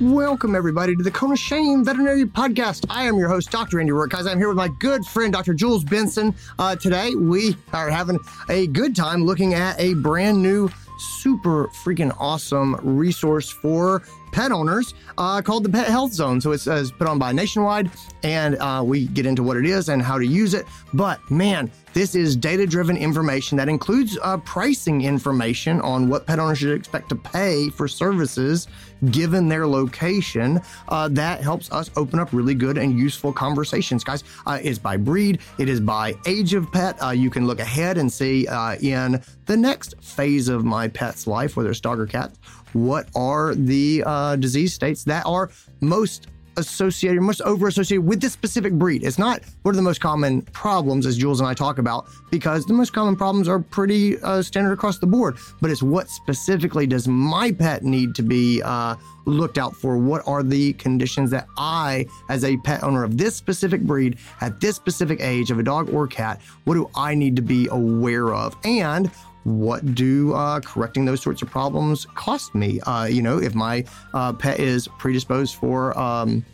Welcome, everybody, to the Cone of Shame Veterinary Podcast. I am your host, Dr. Andy. Guys, I'm here with my good friend, Dr. Jules Benson. Uh, today, we are having a good time looking at a brand new, super freaking awesome resource for pet owners uh, called the Pet Health Zone. So it says put on by Nationwide, and uh, we get into what it is and how to use it. But man, this is data driven information that includes uh, pricing information on what pet owners should expect to pay for services given their location. Uh, that helps us open up really good and useful conversations, guys. Uh, it's by breed, it is by age of pet. Uh, you can look ahead and see uh, in the next phase of my pet's life, whether it's dog or cat, what are the uh, disease states that are most associated, most over associated with this specific breed. It's not what are the most common problems, as Jules and I talk about, because the most common problems are pretty uh, standard across the board. But it's what specifically does my pet need to be uh, looked out for? What are the conditions that I, as a pet owner of this specific breed, at this specific age of a dog or cat, what do I need to be aware of? And what do uh, correcting those sorts of problems cost me? Uh, you know, if my uh, pet is predisposed for um,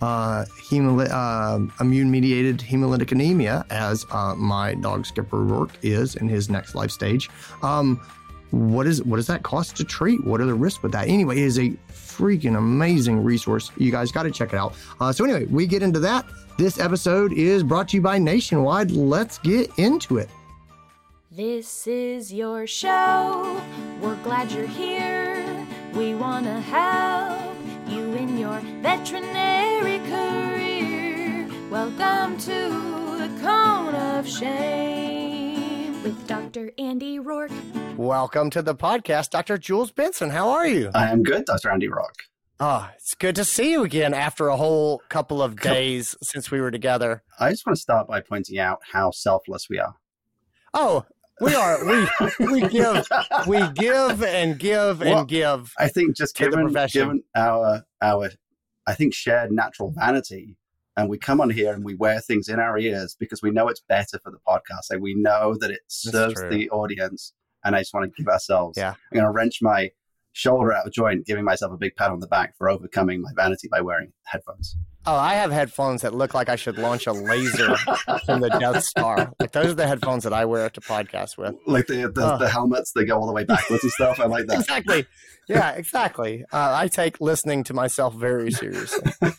uh, uh, immune mediated hemolytic anemia, as uh, my dog Skipper Roark is in his next life stage, um, what is what does that cost to treat? What are the risks with that? Anyway, it is a freaking amazing resource. You guys got to check it out. so anyway, we get into that. This episode is brought to you by Nationwide. Let's get into it. This is your show. We're glad you're here. We want to help you in your veterinary career. Welcome to the Cone of Shame with Dr. Andy Roark. Welcome to the podcast, Dr. Jules Benson. How are you? I am good, Dr. Andy Roark. Oh, ah, it's good to see you again after a whole couple of days since we were together. I just want to start by pointing out how selfless we are. Oh, we are we we give we give and give well, and give. I think just given given our our I think shared natural vanity, and we come on here and we wear things in our ears because we know it's better for the podcast. Like we know that it serves the audience, and I just want to give ourselves. Yeah, I'm going to wrench my shoulder out of joint, giving myself a big pat on the back for overcoming my vanity by wearing headphones. Oh, I have headphones that look like I should launch a laser from the Death Star. Like those are the headphones that I wear to podcast with. Like the the, oh. the helmets that go all the way backwards and stuff. I like that. exactly. Yeah, exactly. Uh, I take listening to myself very seriously.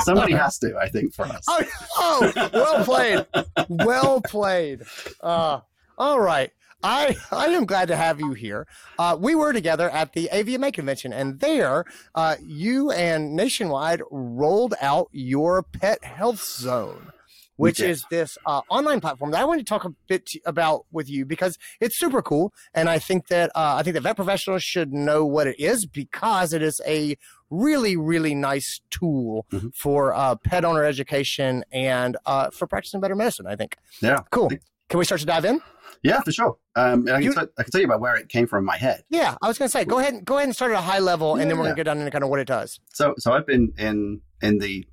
Somebody has to, I think, for us. Oh, oh well played. Well played. Uh, all right. I, I am glad to have you here. Uh, we were together at the AVMA convention, and there uh, you and Nationwide rolled out your pet health zone, which is this uh, online platform that I want to talk a bit about with you because it's super cool, and I think that uh, I think that vet professionals should know what it is because it is a really really nice tool mm-hmm. for uh, pet owner education and uh, for practicing better medicine. I think. Yeah. Cool. Can we start to dive in? Yeah, for sure. Um, and I can, you, t- I can tell you about where it came from in my head. Yeah, I was going to say, go ahead, and, go ahead and start at a high level, and then we're going to get down into kind of what it does. So, so I've been in in the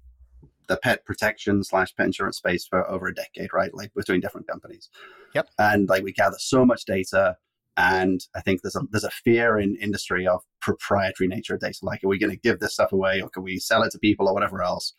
the pet protection slash pet insurance space for over a decade, right? Like between different companies. Yep. And like we gather so much data, and I think there's a there's a fear in industry of proprietary nature of data. Like, are we going to give this stuff away, or can we sell it to people, or whatever else?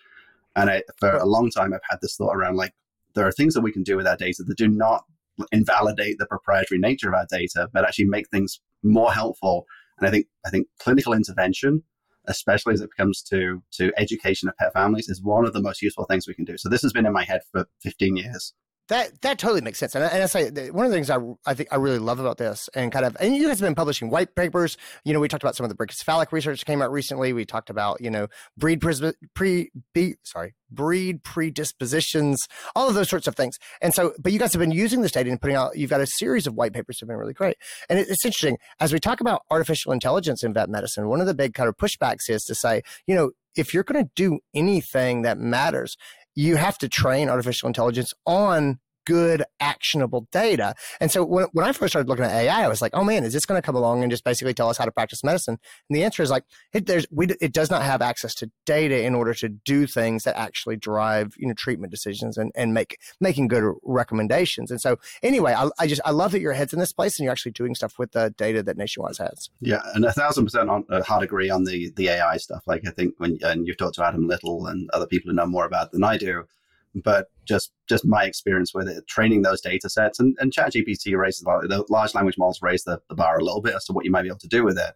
And I, for a long time, I've had this thought around like there are things that we can do with our data that do not invalidate the proprietary nature of our data, but actually make things more helpful. And I think I think clinical intervention, especially as it comes to to education of pet families, is one of the most useful things we can do. So this has been in my head for 15 years. That that totally makes sense, and, and I say one of the things I, I think I really love about this, and kind of, and you guys have been publishing white papers. You know, we talked about some of the brachycephalic research that came out recently. We talked about you know breed pre, pre be, sorry breed predispositions, all of those sorts of things. And so, but you guys have been using this data and putting out. You've got a series of white papers that have been really great, and it, it's interesting as we talk about artificial intelligence in vet medicine. One of the big kind of pushbacks is to say, you know, if you're going to do anything that matters, you have to train artificial intelligence on good, actionable data. And so when, when I first started looking at AI, I was like, oh man, is this going to come along and just basically tell us how to practice medicine? And the answer is like, it, there's, we, it does not have access to data in order to do things that actually drive, you know, treatment decisions and, and make, making good recommendations. And so anyway, I, I just, I love that your head's in this place and you're actually doing stuff with the data that Nationwide has. Yeah. And a thousand percent on uh, hard agree on the, the AI stuff. Like I think when, and you've talked to Adam Little and other people who know more about it than I do, but just just my experience with it, training those data sets and, and ChatGPT raises the large language models raise the, the bar a little bit as to what you might be able to do with it.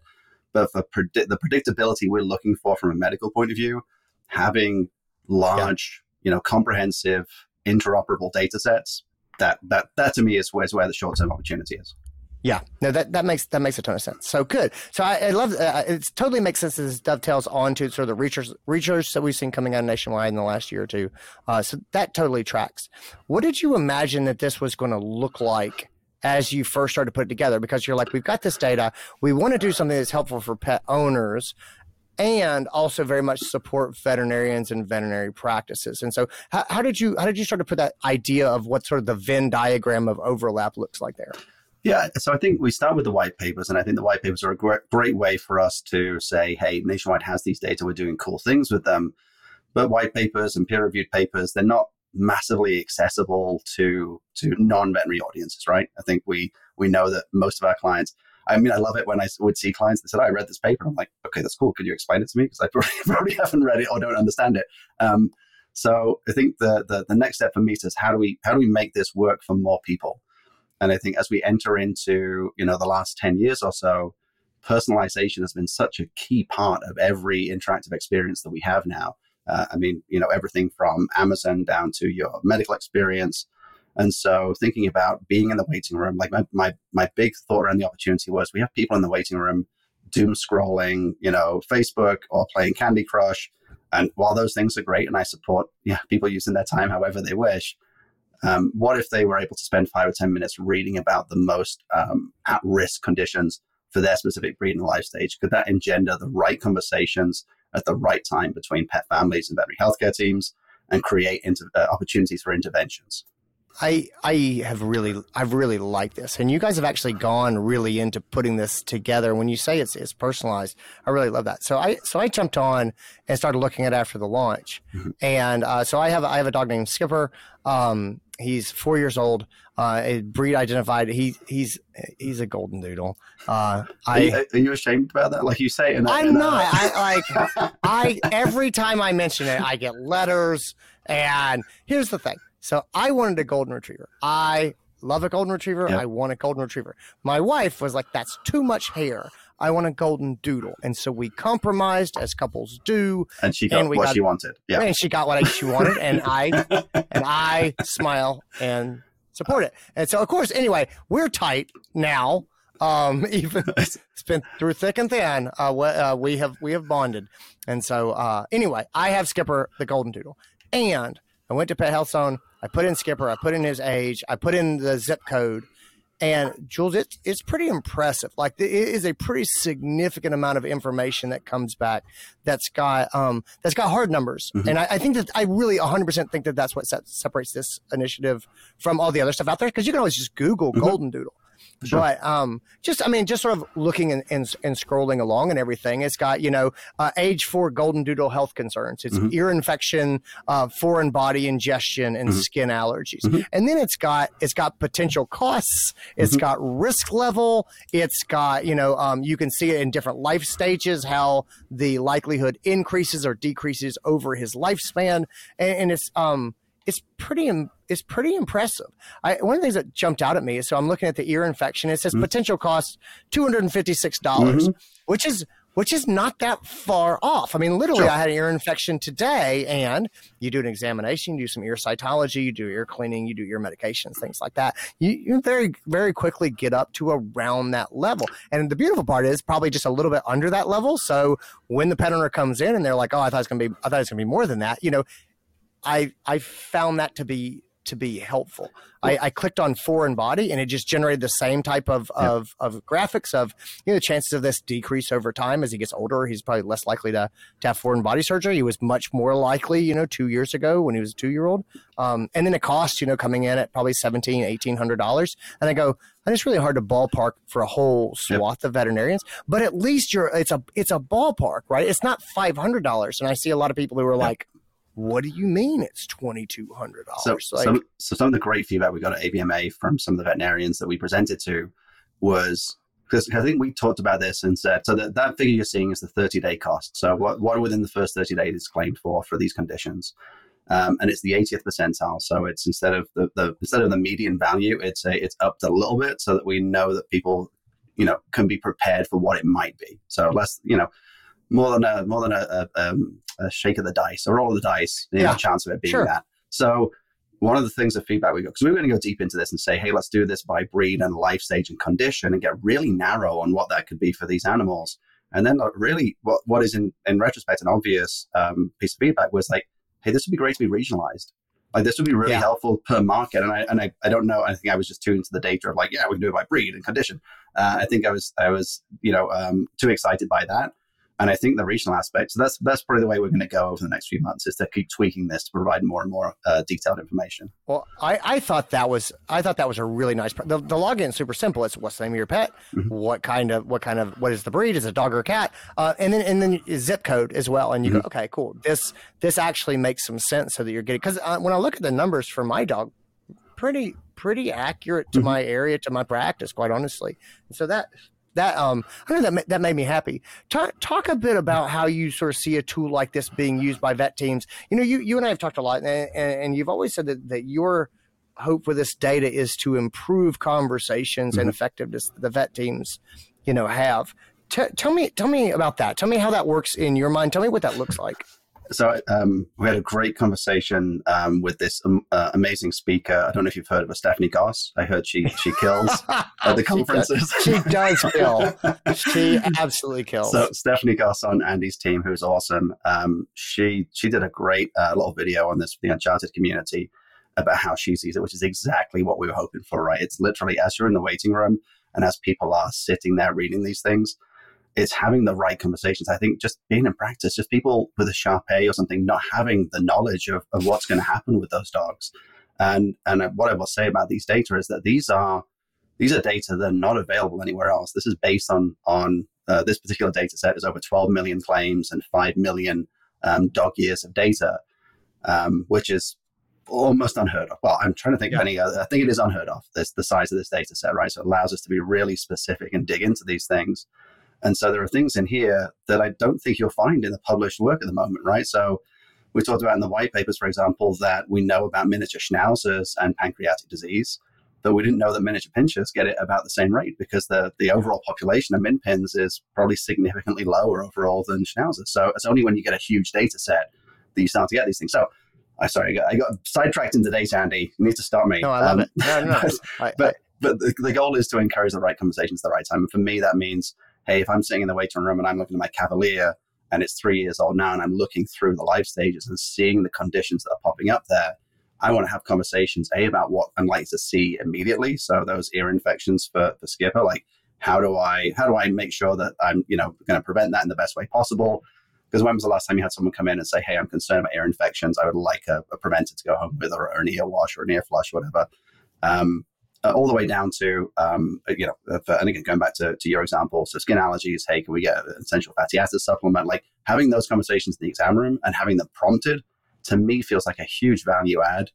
But for predi- the predictability we're looking for from a medical point of view, having large, yeah. you know, comprehensive, interoperable data sets, that that that to me is where, is where the short term opportunity is. Yeah, no, that, that makes that makes a ton of sense. So good. So I, I love uh, it. Totally makes sense. This dovetails onto sort of the research research that we've seen coming out nationwide in the last year or two. Uh, so that totally tracks. What did you imagine that this was going to look like as you first started to put it together? Because you're like, we've got this data. We want to do something that's helpful for pet owners, and also very much support veterinarians and veterinary practices. And so, how, how did you how did you start to put that idea of what sort of the Venn diagram of overlap looks like there? Yeah, so I think we start with the white papers, and I think the white papers are a great, great way for us to say, hey, Nationwide has these data, we're doing cool things with them. But white papers and peer reviewed papers, they're not massively accessible to to non-veterinary audiences, right? I think we we know that most of our clients. I mean, I love it when I would see clients that said, "I read this paper." I'm like, "Okay, that's cool. Could you explain it to me?" Because I probably, probably haven't read it or don't understand it. Um, so I think the, the the next step for me is how do we how do we make this work for more people? And I think as we enter into, you know, the last 10 years or so, personalization has been such a key part of every interactive experience that we have now. Uh, I mean, you know, everything from Amazon down to your medical experience. And so thinking about being in the waiting room, like my, my, my big thought around the opportunity was we have people in the waiting room doom scrolling, you know, Facebook or playing Candy Crush. And while those things are great and I support yeah, people using their time however they wish, um, what if they were able to spend five or 10 minutes reading about the most um, at risk conditions for their specific breed and life stage? Could that engender the right conversations at the right time between pet families and veterinary healthcare teams and create inter- uh, opportunities for interventions? I I have really I've really liked this, and you guys have actually gone really into putting this together. When you say it's it's personalized, I really love that. So I so I jumped on and started looking at it after the launch, mm-hmm. and uh, so I have I have a dog named Skipper. Um, he's four years old. Uh, a breed identified. He he's he's a golden doodle. Uh, I are you, are you, ashamed about that? Like you say, in I'm not. I like I every time I mention it, I get letters. And here's the thing so I wanted a golden retriever. I love a golden retriever. Yep. I want a golden retriever. My wife was like, that's too much hair. I want a golden doodle. And so we compromised as couples do. And she got and what got, she wanted. Yeah. And she got what she wanted. And I and I smile and support it. And so of course, anyway, we're tight now. Um, even it's been through thick and thin. Uh, we, uh, we have we have bonded. And so uh, anyway, I have Skipper the golden doodle. And I went to Pet Health Zone I put in Skipper, I put in his age, I put in the zip code, and Jules, it's it's pretty impressive. Like it is a pretty significant amount of information that comes back. That's got um that's got hard numbers, mm-hmm. and I, I, think that I really 100 percent think that that's what separates this initiative from all the other stuff out there. Because you can always just Google mm-hmm. Golden Doodle, Sure. But um, just I mean, just sort of looking and, and, and scrolling along and everything. It's got you know uh, age four golden doodle health concerns. It's mm-hmm. ear infection, uh, foreign body ingestion, and mm-hmm. skin allergies. Mm-hmm. And then it's got it's got potential costs. It's mm-hmm. got risk level. It's got you know um, you can see it in different life stages how the likelihood increases or decreases over his lifespan, and, and it's um it's pretty it's pretty impressive. I, one of the things that jumped out at me is so I'm looking at the ear infection. It says mm-hmm. potential cost two hundred and fifty six dollars, mm-hmm. which is which is not that far off. I mean, literally, sure. I had an ear infection today, and you do an examination, you do some ear cytology, you do ear cleaning, you do ear medications, things like that. You, you very, very quickly get up to around that level. And the beautiful part is probably just a little bit under that level. So when the pet owner comes in and they're like, "Oh, I thought it's gonna be, I thought it's gonna be more than that," you know, I I found that to be to be helpful. I, I, clicked on foreign body and it just generated the same type of, yeah. of, of graphics of, you know, the chances of this decrease over time as he gets older. He's probably less likely to, to have foreign body surgery. He was much more likely, you know, two years ago when he was a two year old. Um, and then the cost, you know, coming in at probably $17, $1,800. And I go, and it's really hard to ballpark for a whole swath yep. of veterinarians, but at least you're, it's a, it's a ballpark, right? It's not $500. And I see a lot of people who are yep. like, what do you mean it's twenty two hundred dollars? So, like, some, so some of the great feedback we got at AVMA from some of the veterinarians that we presented to was because I think we talked about this and said so that, that figure you're seeing is the 30 day cost. So what what within the first 30 days is claimed for for these conditions. Um, and it's the 80th percentile. So it's instead of the, the instead of the median value, it's a it's upped a little bit so that we know that people, you know, can be prepared for what it might be. So less, you know, more than a more than a, a, um, a shake of the dice or roll of the dice, you yeah. know, chance of it being sure. that. So one of the things of feedback we got because we were going to go deep into this and say, hey, let's do this by breed and life stage and condition and get really narrow on what that could be for these animals. And then really what, what is in, in retrospect an obvious um, piece of feedback was like, hey, this would be great to be regionalized. Like this would be really yeah. helpful per market. And I and I, I don't know. I think I was just tuned to the data of like, yeah, we can do it by breed and condition. Uh, I think I was I was you know um, too excited by that. And I think the regional aspect, so that's that's probably the way we're going to go over the next few months, is to keep tweaking this to provide more and more uh, detailed information. Well, I, I thought that was I thought that was a really nice. The, the login is super simple. It's what's the name of your pet, mm-hmm. what kind of what kind of what is the breed? Is it a dog or a cat? Uh, and then and then zip code as well. And you mm-hmm. go, okay, cool. This this actually makes some sense so that you're getting because uh, when I look at the numbers for my dog, pretty pretty accurate to mm-hmm. my area to my practice, quite honestly. And so that that um I know that that made me happy. Talk talk a bit about how you sort of see a tool like this being used by vet teams. You know, you you and I have talked a lot, and, and you've always said that that your hope for this data is to improve conversations mm-hmm. and effectiveness the vet teams, you know, have. T- tell me tell me about that. Tell me how that works in your mind. Tell me what that looks like so um, we had a great conversation um, with this um, uh, amazing speaker. I don't know if you've heard of her, Stephanie Goss. I heard she she kills at the conferences. she, does, she does kill. she absolutely kills. So Stephanie Goss on Andy's team, who's awesome. Um, she she did a great uh, little video on this for the Uncharted community about how she sees it, which is exactly what we were hoping for. Right? It's literally as you're in the waiting room and as people are sitting there reading these things it's having the right conversations. I think just being in practice, just people with a Shar Pei or something not having the knowledge of, of what's going to happen with those dogs. And and what I will say about these data is that these are these are data that are not available anywhere else. This is based on on uh, this particular data set is over 12 million claims and 5 million um, dog years of data, um, which is almost unheard of. Well, I'm trying to think yeah. of any other. I think it is unheard of. This the size of this data set, right? So it allows us to be really specific and dig into these things. And so there are things in here that I don't think you'll find in the published work at the moment, right? So we talked about in the white papers, for example, that we know about miniature schnauzers and pancreatic disease, but we didn't know that miniature pinschers get it about the same rate because the, the overall population of min pins is probably significantly lower overall than schnauzers. So it's only when you get a huge data set that you start to get these things. So I sorry, I got, I got sidetracked into data, Andy. You need to stop me. No, I love um, it. No, no, but, I, but, but the, the goal is to encourage the right conversations at the right time. And for me, that means hey, if I'm sitting in the waiting room and I'm looking at my Cavalier and it's three years old now and I'm looking through the life stages and seeing the conditions that are popping up there, I want to have conversations, A, about what I'm likely to see immediately. So those ear infections for, for Skipper, like how do I how do I make sure that I'm, you know, going to prevent that in the best way possible? Because when was the last time you had someone come in and say, hey, I'm concerned about ear infections. I would like a, a preventer to go home with or, or an ear wash or an ear flush, whatever. Um, uh, all the way down to, um, you know, if, and again, going back to, to your example, so skin allergies, hey, can we get an essential fatty acid supplement? Like having those conversations in the exam room and having them prompted to me feels like a huge value add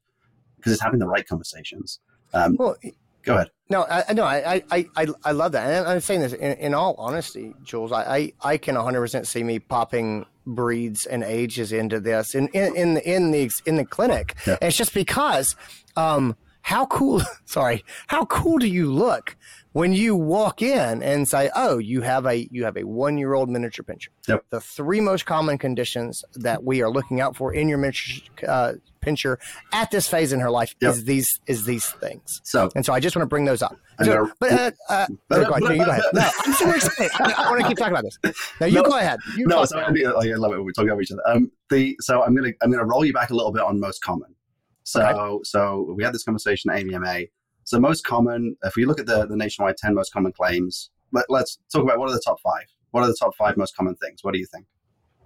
because it's having the right conversations. Um, well, go ahead. No, I, no, I, I, I, I love that. And I'm saying this in, in all honesty, Jules, I, I, I can 100% see me popping breeds and ages into this in, in, in, the, in the, in the clinic. Yeah. It's just because, um, how cool, sorry, how cool do you look when you walk in and say, "Oh, you have a you have a one year old miniature pinscher." Yep. The three most common conditions that we are looking out for in your miniature uh, pinscher at this phase in her life yep. is these is these things. So, and so I just want to bring those up. So, but, uh, uh, but, go ahead. No, you go ahead. No, I'm super excited. I, I, want to keep talking about this. Now you no, go ahead. You no, so I, I love it when we talk over each other. Um, the so I'm gonna I'm gonna roll you back a little bit on most common. So okay. so we had this conversation at AVMA. So most common, if we look at the, the nationwide 10 most common claims, let, let's talk about what are the top five. What are the top five most common things? What do you think?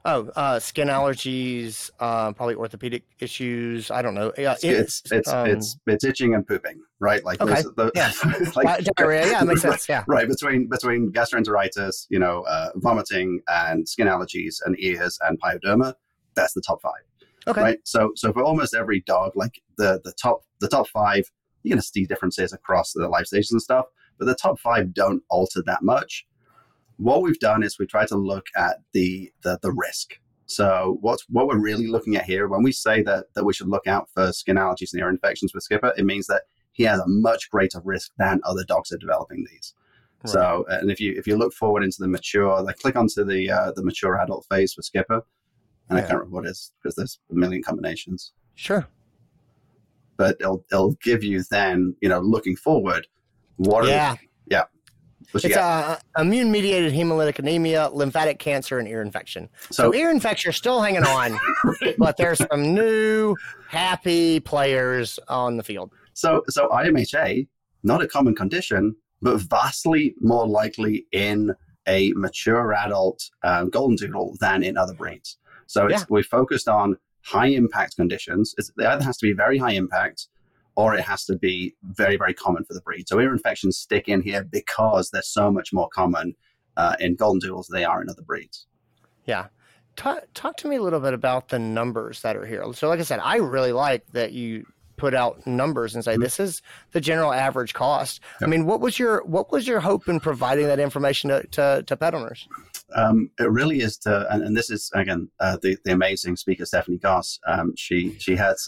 Oh, uh, skin allergies, uh, probably orthopedic issues. I don't know. Yeah, it's it's it's, um, it's, it's itching and pooping, right? Like okay. the, yeah, like, diarrhea. Yeah, makes sense. Yeah, right. Between between gastroenteritis, you know, uh, vomiting and skin allergies and ears and pyoderma, that's the top five. Okay. Right. So so for almost every dog, like the the top the top five, you're going to see differences across the life stages and stuff, but the top five don't alter that much what we've done is we try to look at the, the, the risk. So what's what we're really looking at here when we say that that we should look out for skin allergies and ear infections with Skipper, it means that he has a much greater risk than other dogs are developing these. Right. So and if you if you look forward into the mature, like click onto the uh, the mature adult phase for Skipper, and yeah. I can't remember what it is because there's a million combinations. Sure. But it'll it'll give you then you know looking forward what yeah. are yeah it's uh, immune mediated hemolytic anemia, lymphatic cancer, and ear infection. So, so ear infection are still hanging on, but there's some new happy players on the field. So, so IMHA, not a common condition, but vastly more likely in a mature adult um, golden doodle than in other breeds. So yeah. we focused on high impact conditions. It's, it either has to be very high impact or it has to be very, very common for the breed. So ear infections stick in here because they're so much more common uh, in golden doodles than they are in other breeds. Yeah. Talk, talk to me a little bit about the numbers that are here. So, like I said, I really like that you put out numbers and say mm-hmm. this is the general average cost. Yep. I mean, what was your what was your hope in providing that information to to, to pet owners? Um, it really is to, and, and this is again uh, the the amazing speaker Stephanie Goss. Um, she she has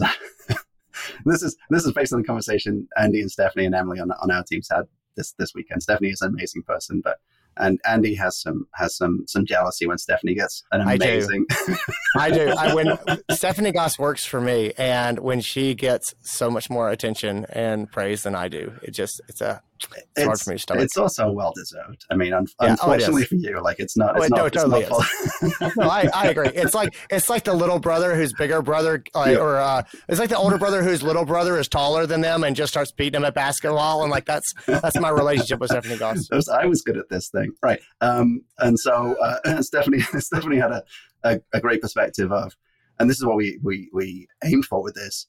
this is this is based on the conversation Andy and Stephanie and Emily on, on our teams had this this weekend. Stephanie is an amazing person, but and Andy has some has some some jealousy when Stephanie gets an amazing. I do. I do. I, when Stephanie Goss works for me, and when she gets so much more attention and praise than I do, it just it's a it's, it's hard for me to stomach. It's also well deserved. I mean, un- yeah, oh, unfortunately oh, for you, like it's not. It's oh, not, no, totally it's not no, I, I agree. It's like it's like the little brother whose bigger brother, uh, yeah. or uh, it's like the older brother whose little brother is taller than them and just starts beating them at basketball, and like that's that's my relationship with Stephanie Goss. I was good at this thing, right? Um, and so uh, Stephanie Stephanie had a, a, a great perspective of, and this is what we we we aimed for with this,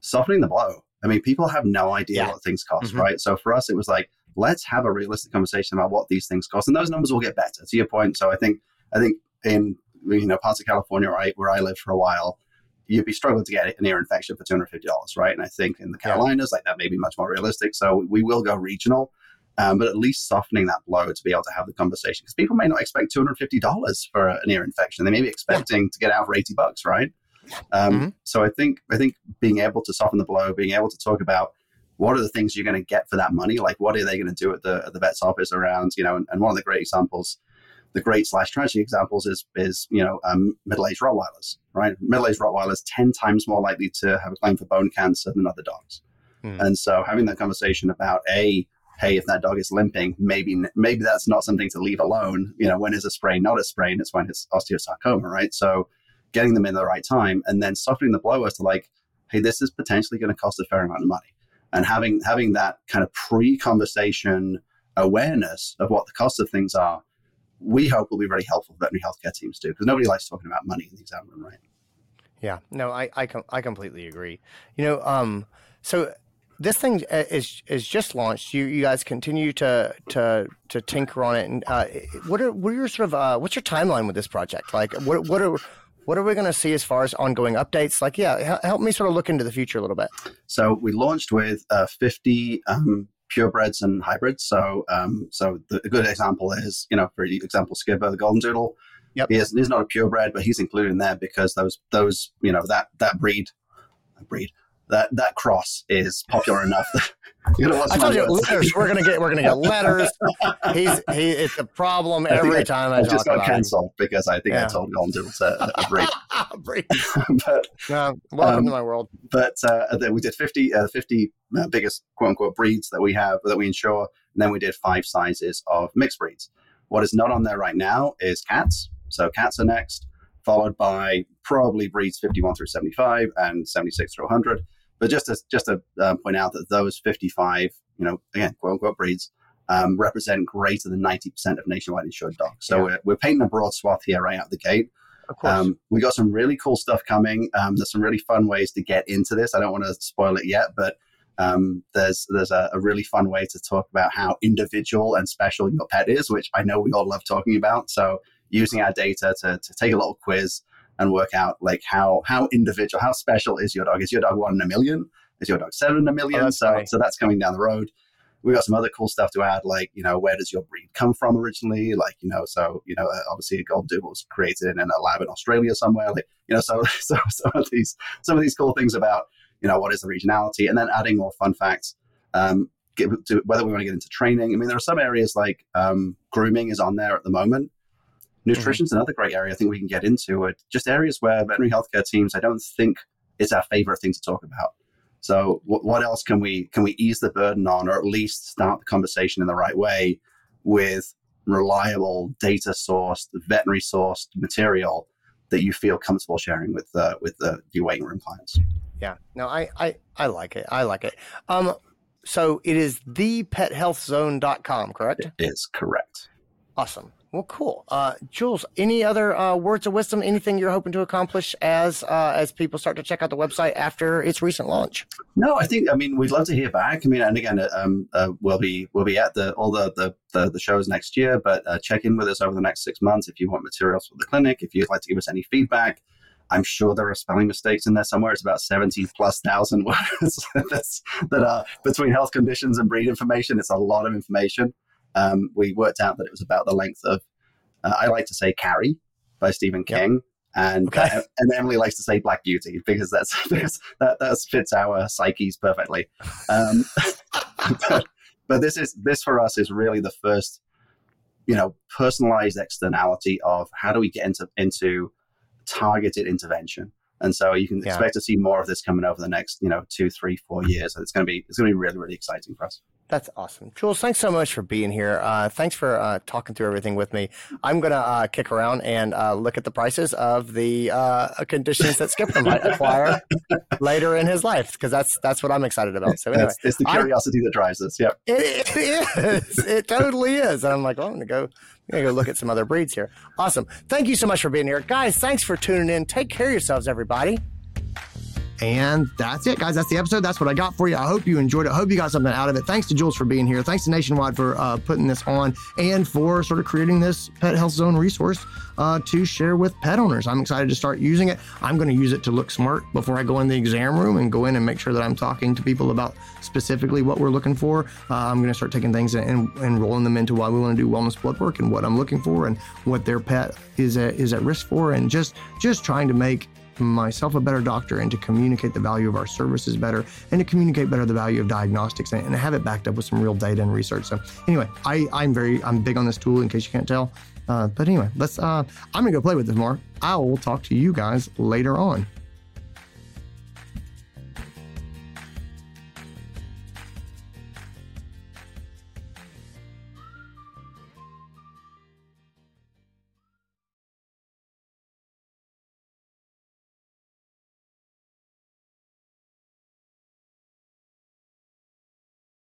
softening the blow I mean, people have no idea yeah. what things cost, mm-hmm. right? So for us, it was like, let's have a realistic conversation about what these things cost, and those numbers will get better. To your point, so I think I think in you know parts of California, right, where I lived for a while, you'd be struggling to get an ear infection for two hundred fifty dollars, right? And I think in the Carolinas, like that may be much more realistic. So we will go regional. Um, but at least softening that blow to be able to have the conversation because people may not expect two hundred fifty dollars for an ear infection; they may be expecting yeah. to get out for eighty bucks, right? Um, mm-hmm. So I think I think being able to soften the blow, being able to talk about what are the things you're going to get for that money, like what are they going to do at the at the vet's office around, you know, and, and one of the great examples, the great slash tragedy examples is is you know um, middle aged Rottweilers, right? Middle aged Rottweilers ten times more likely to have a claim for bone cancer than other dogs, mm. and so having that conversation about a hey, if that dog is limping, maybe maybe that's not something to leave alone. You know, when is a sprain not a sprain? It's when it's osteosarcoma, right? So getting them in the right time, and then softening the blow as to like, hey, this is potentially going to cost a fair amount of money, and having having that kind of pre-conversation awareness of what the cost of things are, we hope will be very helpful for veterinary healthcare teams too, because nobody likes talking about money in the exam room, right? Yeah, no, I I, com- I completely agree. You know, um, so this thing uh, is is just launched. You you guys continue to to to tinker on it. And uh, what are what are your sort of uh, what's your timeline with this project? Like, what what are what are we going to see as far as ongoing updates? Like, yeah, help me sort of look into the future a little bit. So we launched with uh, 50 um, purebreds and hybrids. So, um, so the, a good example is, you know, for example, Skipper, the golden doodle. Yep. He is, he's not a purebred, but he's included in there because those, those, you know, that, that breed, breed, that that cross is popular enough. That, you know, I told you letters. We're gonna get we're gonna get letters. He's he. It's a problem every I time I, I just got canceled because I think yeah. I told Golden to a, a break. break. but no, welcome um, to my world. But uh, we did 50, uh, 50 uh, biggest quote unquote breeds that we have that we insure, and then we did five sizes of mixed breeds. What is not on there right now is cats. So cats are next, followed by probably breeds 51 through 75 and 76 through 100 But just to just to uh, point out that those 55, you know, again, quote unquote breeds um, represent greater than 90% of nationwide insured dogs. So Yeah. we're, we're painting a broad swath here right out the gate. Um, we got some really cool stuff coming. Um, there's some really fun ways to get into this. I don't want to spoil it yet, but um, there's there's a, a really fun way to talk about how individual and special your pet is, which I know we all love talking about. So using our data to, to take a little quiz and work out like how how individual, how special is your dog? Is your dog one in a million? Is your dog seven in a million? Oh, so so that's coming down the road. We got some other cool stuff to add, like you know, where does your breed come from originally? Like you know, so you know, uh, obviously a golden doodle was created in a lab in Australia somewhere. Like you know, so so some of these some of these cool things about you know what is the regionality, and then adding more fun facts. Um, get to whether we want to get into training. I mean, there are some areas like um, grooming is on there at the moment. Nutrition's another great area I think we can get into. It just areas where veterinary healthcare teams, I don't think is our favorite thing to talk about. So, wh- what else can we can we ease the burden on, or at least start the conversation in the right way with reliable data sourced, veterinary sourced material that you feel comfortable sharing with uh, with the your waiting room clients? Yeah. No, I, I, I like it. I like it. Um, so it is thepethealthzone.com, correct? It is correct. Awesome. Well, cool. Uh, Jules, any other uh, words of wisdom? Anything you're hoping to accomplish as uh, as people start to check out the website after its recent launch? No, I think I mean we'd love to hear back. I mean, and again, um, uh, we'll be we'll be at the all the the, the, the shows next year, but uh, check in with us over the next six months if you want materials for the clinic. If you'd like to give us any feedback, I'm sure there are spelling mistakes in there somewhere. It's about seventy plus thousand words that are between health conditions and breed information. It's a lot of information. Um, we worked out that it was about the length of uh, I like to say Carrie by Stephen Yep. King. And, Okay. uh, and Emily likes to say Black Beauty because that's because that that fits our psyches perfectly. Um, but, but this is this for us is really the first, you know, personalized externality of how do we get into into targeted intervention. And so you can Yeah. expect to see more of this coming over the next, you know, two, three, four years. And it's going to be it's going to be really, really exciting for us. That's awesome. Jules, thanks so much for being here. Uh, thanks for uh, talking through everything with me. I'm going to uh, kick around and uh, look at the prices of the uh, conditions that Skipper might acquire later in his life because that's that's what I'm excited about. So anyway, It's, it's the I- curiosity that drives us. Yep. it, it is. It totally is. And I'm like, well, I'm going to go. I'm going to go look at some other breeds here. Awesome. Thank you so much for being here. Guys, thanks for tuning in. Take care of yourselves, everybody. And that's it, guys. That's the episode. That's what I got for you. I hope you enjoyed it. I hope you got something out of it. Thanks to Jules for being here. Thanks to Nationwide for uh, putting this on and for sort of creating this Pet Health Zone resource uh, to share with pet owners. I'm excited to start using it. I'm going to use it to look smart before I go in the exam room and go in and make sure that I'm talking to people about specifically what we're looking for. Uh, I'm going to start taking things and, and, rolling them into why we want to do wellness blood work and what I'm looking for and what their pet is at, is at risk for, and just just trying to make myself a better doctor and to communicate the value of our services better and to communicate better the value of diagnostics and, and have it backed up with some real data and research. So anyway, I, I'm very I'm big on this tool in case you can't tell. Uh, but anyway, let's uh, I'm gonna go play with this more. I will talk to you guys later on.